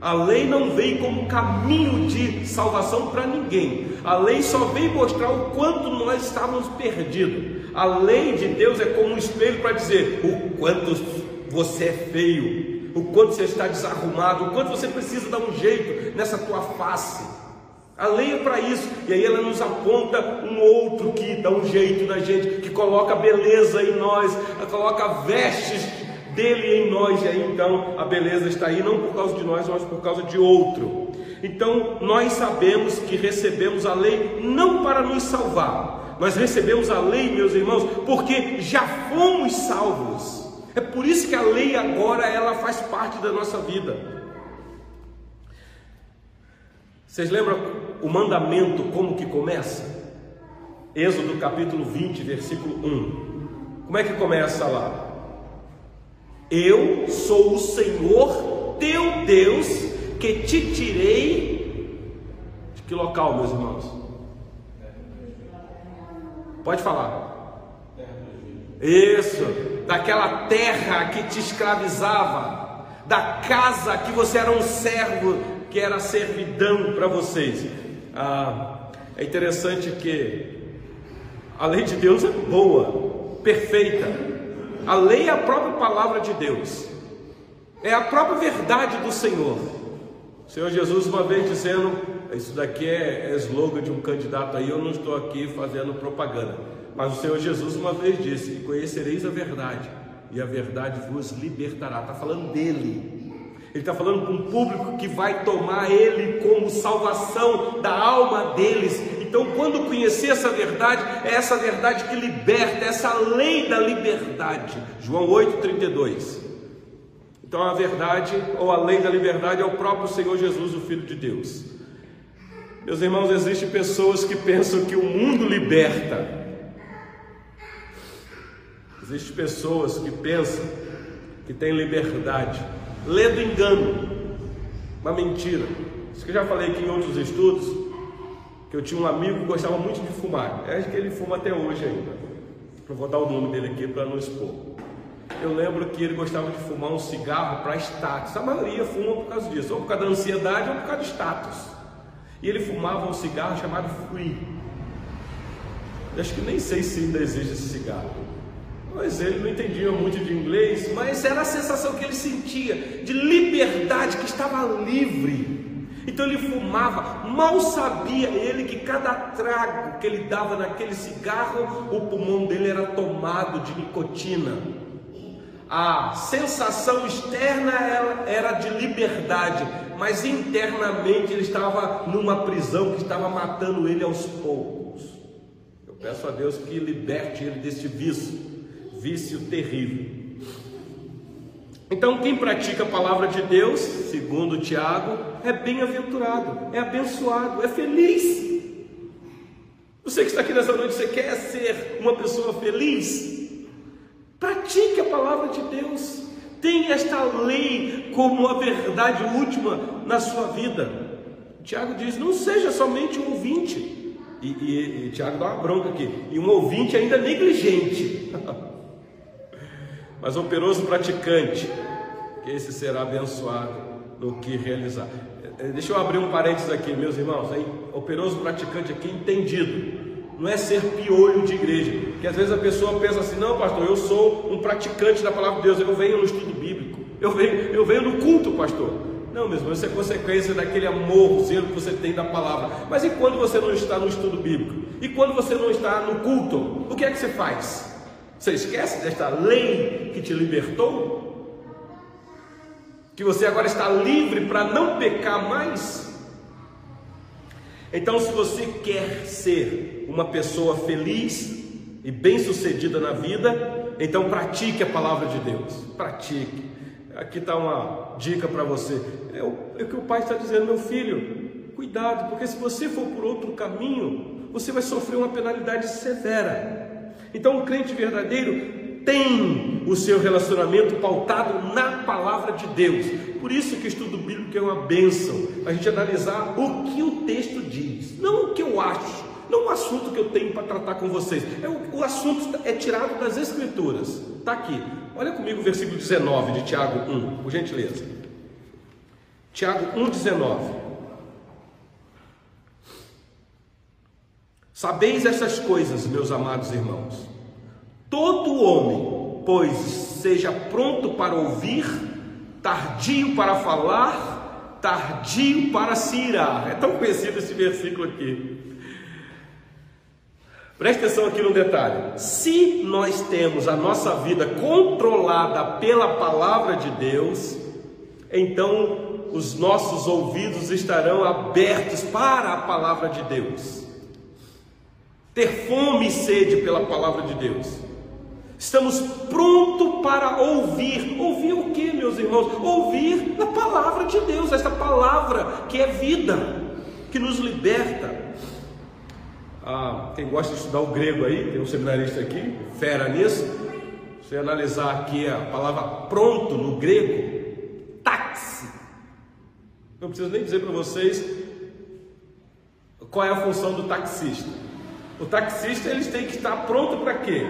A lei não veio como caminho de salvação para ninguém. A lei só veio mostrar o quanto nós estávamos perdidos. A lei de Deus é como um espelho para dizer o quanto você é feio, o quanto você está desarrumado, o quanto você precisa dar um jeito nessa tua face. A lei é para isso, e aí ela nos aponta um outro que dá um jeito na gente, que coloca beleza em nós, coloca vestes dele em nós, e aí então a beleza está aí não por causa de nós, mas por causa de outro. Então nós sabemos que recebemos a lei não para nos salvar, nós recebemos a lei, meus irmãos, porque já fomos salvos. É por isso que a lei agora ela faz parte da nossa vida. Vocês lembram o mandamento como que começa? Êxodo capítulo 20, versículo 1. Como é que começa lá? Eu sou o Senhor teu Deus que te tirei de que local, meus irmãos? Pode falar. Isso, daquela terra que te escravizava, da casa que você era um servo, que era servidão para vocês. Ah, é interessante que a lei de Deus é boa, perfeita, a lei é a própria palavra de Deus, é a própria verdade do Senhor. O Senhor Jesus, uma vez dizendo: Isso daqui é, é slogan de um candidato aí, eu não estou aqui fazendo propaganda. Mas o Senhor Jesus, uma vez disse: Conhecereis a verdade, e a verdade vos libertará. Está falando dele. Ele está falando com um público que vai tomar ele como salvação da alma deles então, quando conhecer essa verdade, é essa verdade que liberta, é essa lei da liberdade. João 8,32. Então, a verdade ou a lei da liberdade é o próprio Senhor Jesus, o Filho de Deus. Meus irmãos, existem pessoas que pensam que o mundo liberta. Existem pessoas que pensam que tem liberdade. Lê do engano, uma mentira. Isso que eu já falei aqui em outros estudos que eu tinha um amigo que gostava muito de fumar. É que ele fuma até hoje ainda. Eu vou dar o nome dele aqui para não expor. Eu lembro que ele gostava de fumar um cigarro para status. A maioria fuma por causa disso, ou por causa da ansiedade ou por causa do status. E ele fumava um cigarro chamado Free. Eu acho que nem sei se ainda existe esse cigarro. Mas ele não entendia muito de inglês, mas era a sensação que ele sentia de liberdade, que estava livre. Então ele fumava, mal sabia ele que cada trago que ele dava naquele cigarro, o pulmão dele era tomado de nicotina. A sensação externa era de liberdade, mas internamente ele estava numa prisão que estava matando ele aos poucos. Eu peço a Deus que liberte ele deste vício, vício terrível. Então, quem pratica a palavra de Deus, segundo Tiago, é bem-aventurado, é abençoado, é feliz. Você que está aqui nessa noite, você quer ser uma pessoa feliz? Pratique a palavra de Deus. Tenha esta lei como a verdade última na sua vida. Tiago diz: não seja somente um ouvinte. E, e, e Tiago dá uma bronca aqui. E um ouvinte ainda negligente. mas operoso praticante, que esse será abençoado no que realizar. É, é, deixa eu abrir um parênteses aqui, meus irmãos. Hein? Operoso praticante aqui, entendido. Não é ser piolho de igreja. Que às vezes a pessoa pensa assim: não, pastor, eu sou um praticante da palavra de Deus, eu venho no estudo bíblico, eu venho, eu venho no culto, pastor. Não, mesmo, isso é consequência daquele amor, zelo que você tem da palavra. Mas e quando você não está no estudo bíblico? E quando você não está no culto? O que é que você faz? Você esquece desta lei que te libertou? Que você agora está livre para não pecar mais? Então, se você quer ser uma pessoa feliz e bem-sucedida na vida, então pratique a palavra de Deus. Pratique. Aqui está uma dica para você. É o, é o que o pai está dizendo, meu filho. Cuidado, porque se você for por outro caminho, você vai sofrer uma penalidade severa. Então, o crente verdadeiro tem o seu relacionamento pautado na palavra de Deus. Por isso que o estudo bíblico é uma bênção, a gente analisar o que o texto diz, não o que eu acho, não o assunto que eu tenho para tratar com vocês. É o, o assunto é tirado das Escrituras. Está aqui. Olha comigo o versículo 19 de Tiago 1, por gentileza. Tiago 1,19. Sabeis essas coisas, meus amados irmãos. Todo homem, pois, seja pronto para ouvir, tardio para falar, tardio para se irar. É tão conhecido esse versículo aqui. Preste atenção aqui no detalhe. Se nós temos a nossa vida controlada pela palavra de Deus, então os nossos ouvidos estarão abertos para a palavra de Deus. Ter fome e sede pela palavra de Deus. Estamos prontos para ouvir. Ouvir o que, meus irmãos? Ouvir a palavra de Deus, esta palavra que é vida, que nos liberta ah, quem gosta de estudar o grego aí, tem um seminarista aqui, fera nisso. Se analisar aqui a palavra pronto no grego, táxi. Não preciso nem dizer para vocês qual é a função do taxista. O taxista eles têm que estar pronto para quê?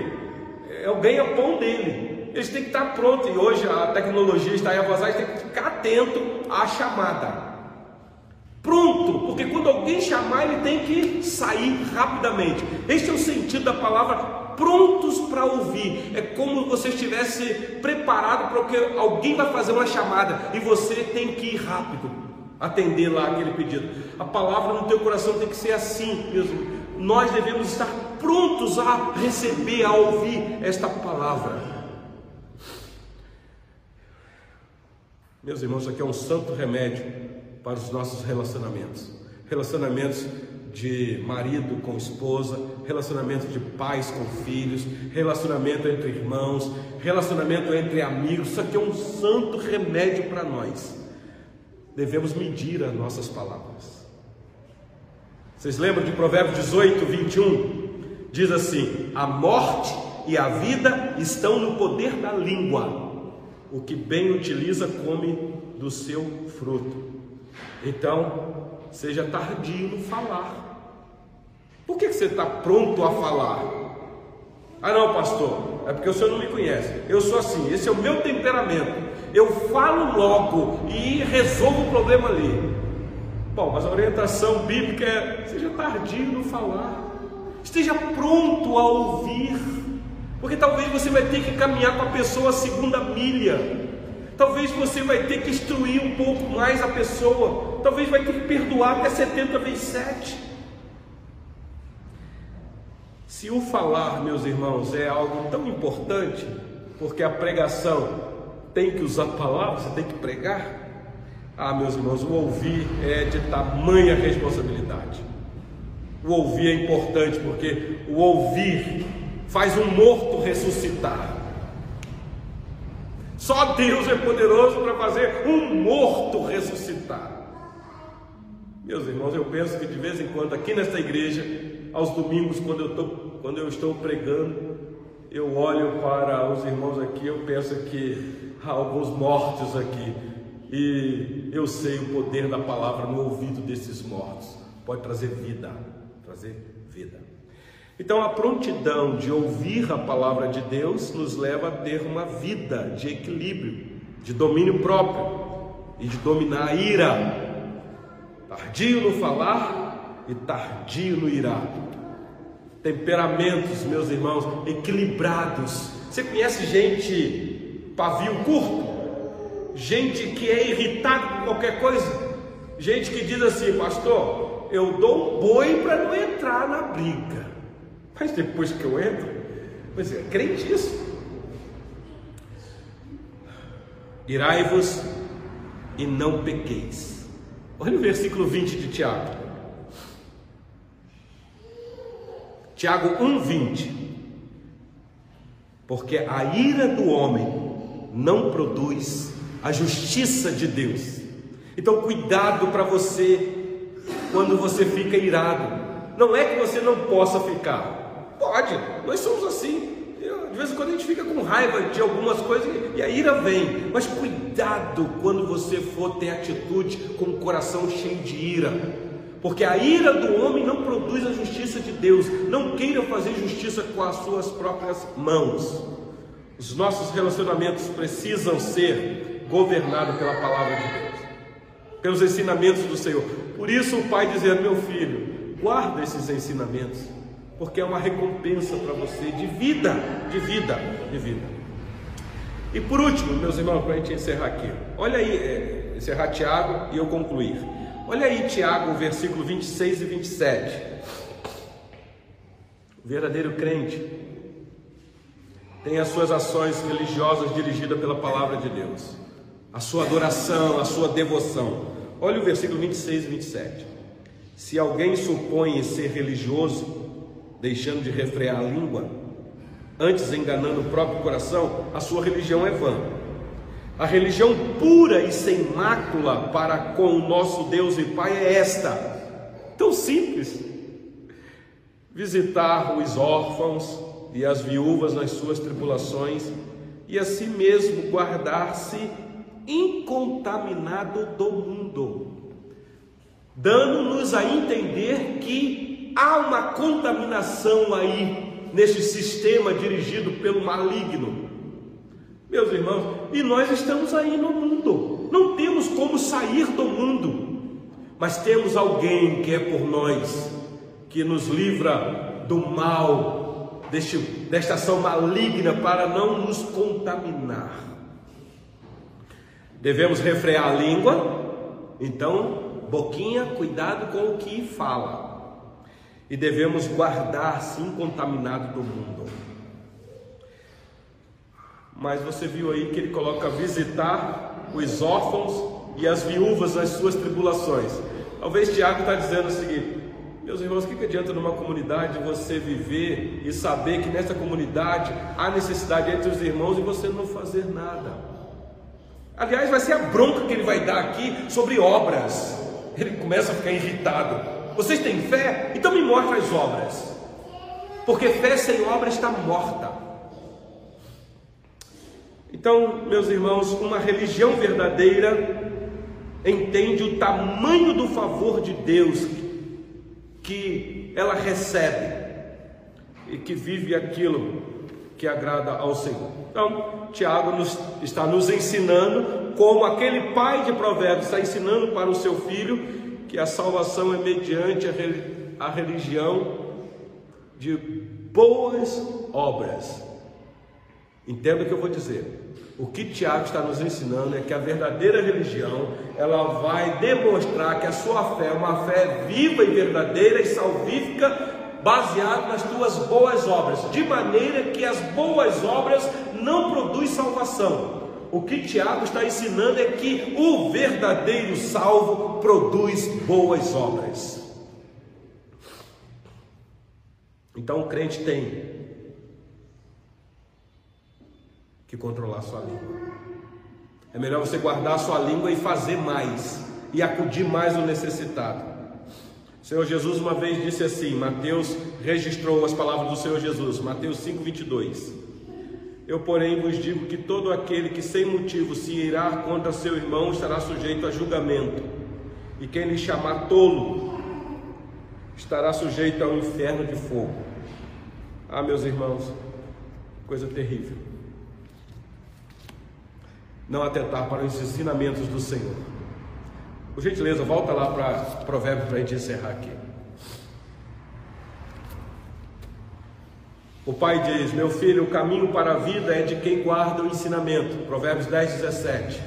É o ganha-pão dele. Eles têm que estar prontos e hoje a tecnologia está aí avançada, têm que ficar atento à chamada. Pronto, porque quando alguém chamar, ele tem que sair rapidamente. Este é o sentido da palavra prontos para ouvir. É como você estivesse preparado para que alguém vai fazer uma chamada e você tem que ir rápido atender lá aquele pedido. A palavra no teu coração tem que ser assim mesmo. Nós devemos estar prontos a receber, a ouvir esta palavra. Meus irmãos, aqui é um santo remédio para os nossos relacionamentos. Relacionamentos de marido com esposa, relacionamento de pais com filhos, relacionamento entre irmãos, relacionamento entre amigos. Isso aqui é um santo remédio para nós. Devemos medir as nossas palavras. Vocês lembram de Provérbios 18, 21? Diz assim: A morte e a vida estão no poder da língua. O que bem utiliza come do seu fruto. Então, seja tardio no falar. Por que, você está pronto a falar? Ah, não, pastor, é porque o senhor não me conhece. Eu sou assim, esse é o meu temperamento. Eu falo logo e resolvo o problema ali. Bom, mas a orientação bíblica é: seja tardio no falar. Esteja pronto a ouvir. Porque talvez você vai ter que caminhar com a pessoa a segunda milha. Talvez você vai ter que instruir um pouco mais a pessoa. Talvez vai ter que perdoar até 70 vezes 7. Se o falar, meus irmãos, é algo tão importante, porque a pregação tem que usar palavras, você tem que pregar. Ah, meus irmãos, o ouvir é de tamanha responsabilidade. O ouvir é importante porque o ouvir faz um morto ressuscitar. Só Deus é poderoso para fazer um morto ressuscitar. Meus irmãos, eu penso que de vez em quando aqui nesta igreja, aos domingos, quando eu, tô, quando eu estou pregando, eu olho para os irmãos aqui, eu penso que há alguns mortos aqui, e eu sei o poder da palavra no ouvido desses mortos, pode trazer vida, trazer vida. Então, a prontidão de ouvir a palavra de Deus nos leva a ter uma vida de equilíbrio, de domínio próprio e de dominar a ira. Tardio no falar e tardio no irar. Temperamentos, meus irmãos, equilibrados. Você conhece gente pavio curto? Gente que é irritado com qualquer coisa? Gente que diz assim, pastor, eu dou um boi para não entrar na briga. Mas depois que eu entro, pois é, crente isso. Irai-vos e não pequeis. Olha o versículo 20 de Tiago. Tiago 1:20. Porque a ira do homem não produz a justiça de Deus. Então cuidado para você quando você fica irado. Não é que você não possa ficar, Pode, nós somos assim. De vez em quando a gente fica com raiva de algumas coisas e a ira vem. Mas cuidado quando você for ter atitude com o coração cheio de ira. Porque a ira do homem não produz a justiça de Deus. Não queira fazer justiça com as suas próprias mãos. Os nossos relacionamentos precisam ser governados pela palavra de Deus. pelos ensinamentos do Senhor. Por isso o pai dizia: Meu filho, guarda esses ensinamentos, porque é uma recompensa para você de vida, de vida, de vida. E por último, meus irmãos, para a gente encerrar aqui, olha aí, é, encerrar Tiago e eu concluir. Olha aí, Tiago, versículo 26 e 27. O verdadeiro crente tem as suas ações religiosas dirigidas pela palavra de Deus, a sua adoração, a sua devoção. Olha o versículo 26 e 27. Se alguém supõe ser religioso, deixando de refrear a língua, antes enganando o próprio coração, a sua religião é vã. A religião pura e sem mácula para com o nosso Deus e Pai é esta. Tão simples. Visitar os órfãos e as viúvas nas suas tribulações e assim mesmo guardar-se incontaminado do mundo, dando-nos a entender que há uma contaminação aí neste sistema dirigido pelo maligno. Meus irmãos, e nós estamos aí no mundo, não temos como sair do mundo, mas temos alguém que é por nós, que nos livra do mal, deste, desta ação maligna, para não nos contaminar. Devemos refrear a língua, então, boquinha, cuidado com o que fala e devemos guardar-se incontaminado do mundo. Mas você viu aí que ele coloca visitar os órfãos e as viúvas nas suas tribulações. Talvez Tiago está dizendo o seguinte: meus irmãos, o que, que adianta numa comunidade você viver e saber que nessa comunidade há necessidade entre os irmãos e você não fazer nada? Aliás, vai ser a bronca que ele vai dar aqui sobre obras. Ele começa a ficar irritado. Vocês têm fé? Então me mostra as obras. Porque fé sem obra está morta. Então, meus irmãos, uma religião verdadeira entende o tamanho do favor de Deus que ela recebe e que vive aquilo que agrada ao Senhor. Então, Tiago nos, está nos ensinando como aquele pai de provérbios está ensinando para o seu filho que a salvação é mediante a religião de boas obras. Entenda o que eu vou dizer. O que Tiago está nos ensinando é que a verdadeira religião, ela vai demonstrar que a sua fé é uma fé viva e verdadeira e salvífica, baseada nas tuas boas obras, de maneira que as boas obras não produzem salvação, o que Tiago está ensinando é que o verdadeiro salvo produz boas obras. Então o crente tem que controlar sua língua. É melhor você guardar a sua língua e fazer mais e acudir mais o necessitado. O Senhor Jesus uma vez disse assim, Mateus registrou as palavras do Senhor Jesus, Mateus 5:22. Eu, porém, vos digo que todo aquele que sem motivo se irá contra seu irmão estará sujeito a julgamento, e quem lhe chamar tolo estará sujeito ao inferno de fogo. Ah, meus irmãos, coisa terrível. Não atentar para os ensinamentos do Senhor. Por gentileza, volta lá para Provérbios para a gente encerrar aqui. O pai diz: Meu filho, o caminho para a vida é de quem guarda o ensinamento. Provérbios 10, 17.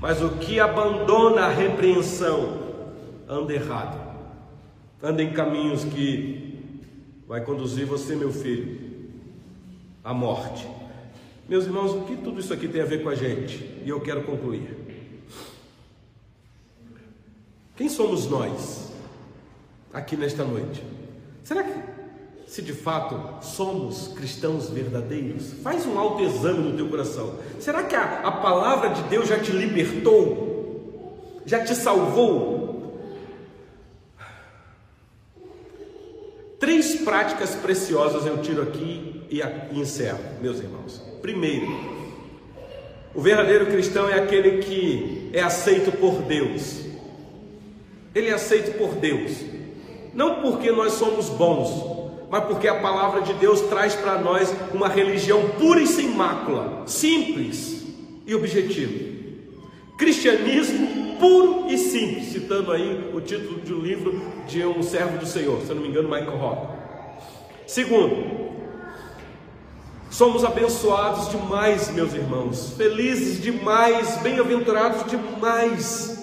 Mas o que abandona a repreensão anda errado, anda em caminhos que vai conduzir você, meu filho, à morte. Meus irmãos, o que tudo isso aqui tem a ver com a gente? E eu quero concluir. Quem somos nós aqui nesta noite? Será que se de fato somos cristãos verdadeiros. Faz um autoexame no teu coração. Será que a, a palavra de Deus já te libertou? Já te salvou? Três práticas preciosas eu tiro aqui e, e encerro, meus irmãos. Primeiro, o verdadeiro cristão é aquele que é aceito por Deus. Ele é aceito por Deus, não porque nós somos bons, mas porque a palavra de Deus traz para nós uma religião pura e sem mácula, simples e objetiva. Cristianismo puro e simples, citando aí o título de um livro de um servo do Senhor, se eu não me engano, Michael Rock. Segundo, somos abençoados demais, meus irmãos, felizes demais, bem-aventurados demais.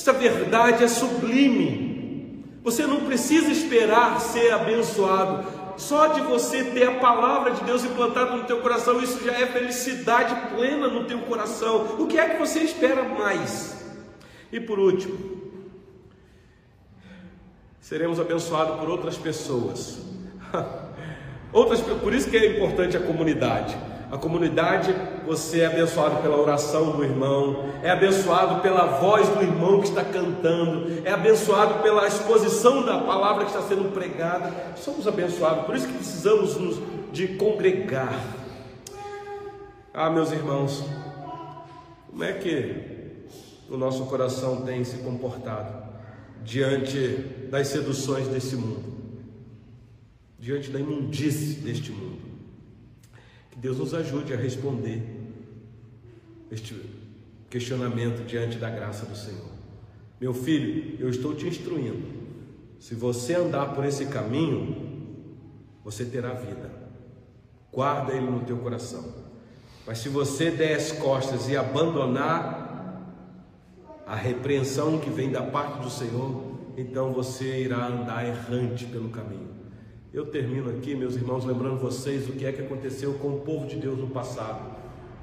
Esta verdade é sublime. Você não precisa esperar ser abençoado. Só de você ter a palavra de Deus implantada no teu coração, isso já é felicidade plena no teu coração. O que é que você espera mais? E por último, seremos abençoados por outras pessoas. outras, por isso que é importante a comunidade. A comunidade, você é abençoado pela oração do irmão, é abençoado pela voz do irmão que está cantando, é abençoado pela exposição da palavra que está sendo pregada. Somos abençoados, por isso que precisamos nos, de congregar. Ah, meus irmãos, como é que o nosso coração tem se comportado diante das seduções desse mundo, diante da imundície deste mundo? Deus nos ajude a responder este questionamento diante da graça do Senhor. Meu filho, eu estou te instruindo. Se você andar por esse caminho, você terá vida. Guarda ele no teu coração. Mas se você der as costas e abandonar a repreensão que vem da parte do Senhor, então você irá andar errante pelo caminho. Eu termino aqui, meus irmãos, lembrando vocês o que é que aconteceu com o povo de Deus no passado.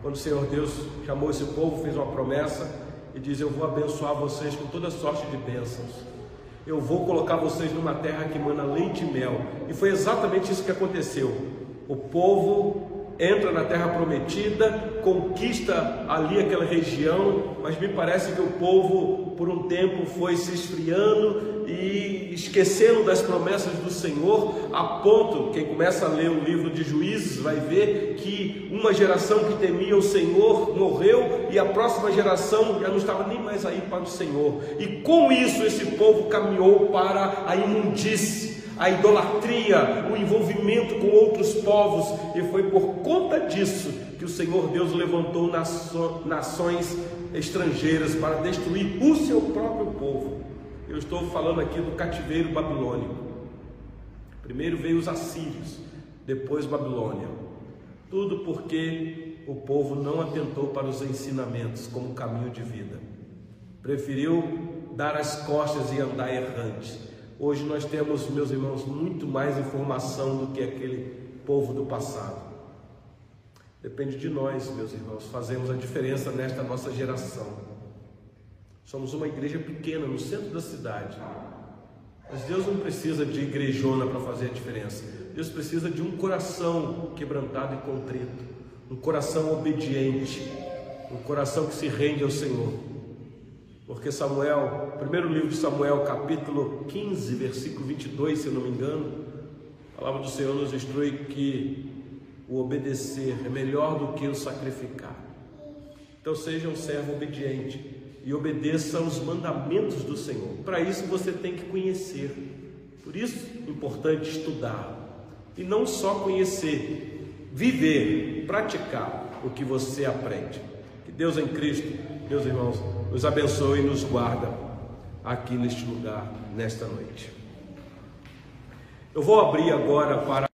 Quando o Senhor Deus chamou esse povo, fez uma promessa e diz: Eu vou abençoar vocês com toda sorte de bênçãos. Eu vou colocar vocês numa terra que mana leite e mel. E foi exatamente isso que aconteceu. O povo entra na terra prometida, conquista ali aquela região, mas me parece que o povo por um tempo foi se esfriando e esquecendo das promessas do Senhor, a ponto, quem começa a ler o livro de Juízes vai ver que uma geração que temia o Senhor morreu e a próxima geração já não estava nem mais aí para o Senhor. E com isso esse povo caminhou para a imundície, a idolatria, o envolvimento com outros povos, e foi por conta disso que o Senhor Deus levantou nações estrangeiras para destruir o seu próprio povo. Eu estou falando aqui do cativeiro babilônico. Primeiro veio os assírios, depois Babilônia. Tudo porque o povo não atentou para os ensinamentos como caminho de vida. Preferiu dar as costas e andar errante. Hoje nós temos, meus irmãos, muito mais informação do que aquele povo do passado. Depende de nós, meus irmãos, fazemos a diferença nesta nossa geração. Somos uma igreja pequena no centro da cidade. Mas Deus não precisa de igrejona para fazer a diferença. Deus precisa de um coração quebrantado e contrito, um coração obediente, um coração que se rende ao Senhor. Porque Samuel, primeiro livro de Samuel, capítulo 15, versículo 22, se eu não me engano, a palavra do Senhor nos instrui que o obedecer é melhor do que o sacrificar. Então seja um servo obediente e obedeça aos mandamentos do Senhor. Para isso você tem que conhecer. Por isso é importante estudar. E não só conhecer, viver, praticar o que você aprende. Que Deus em Cristo, meus irmãos, nos abençoe e nos guarda aqui neste lugar, nesta noite. Eu vou abrir agora para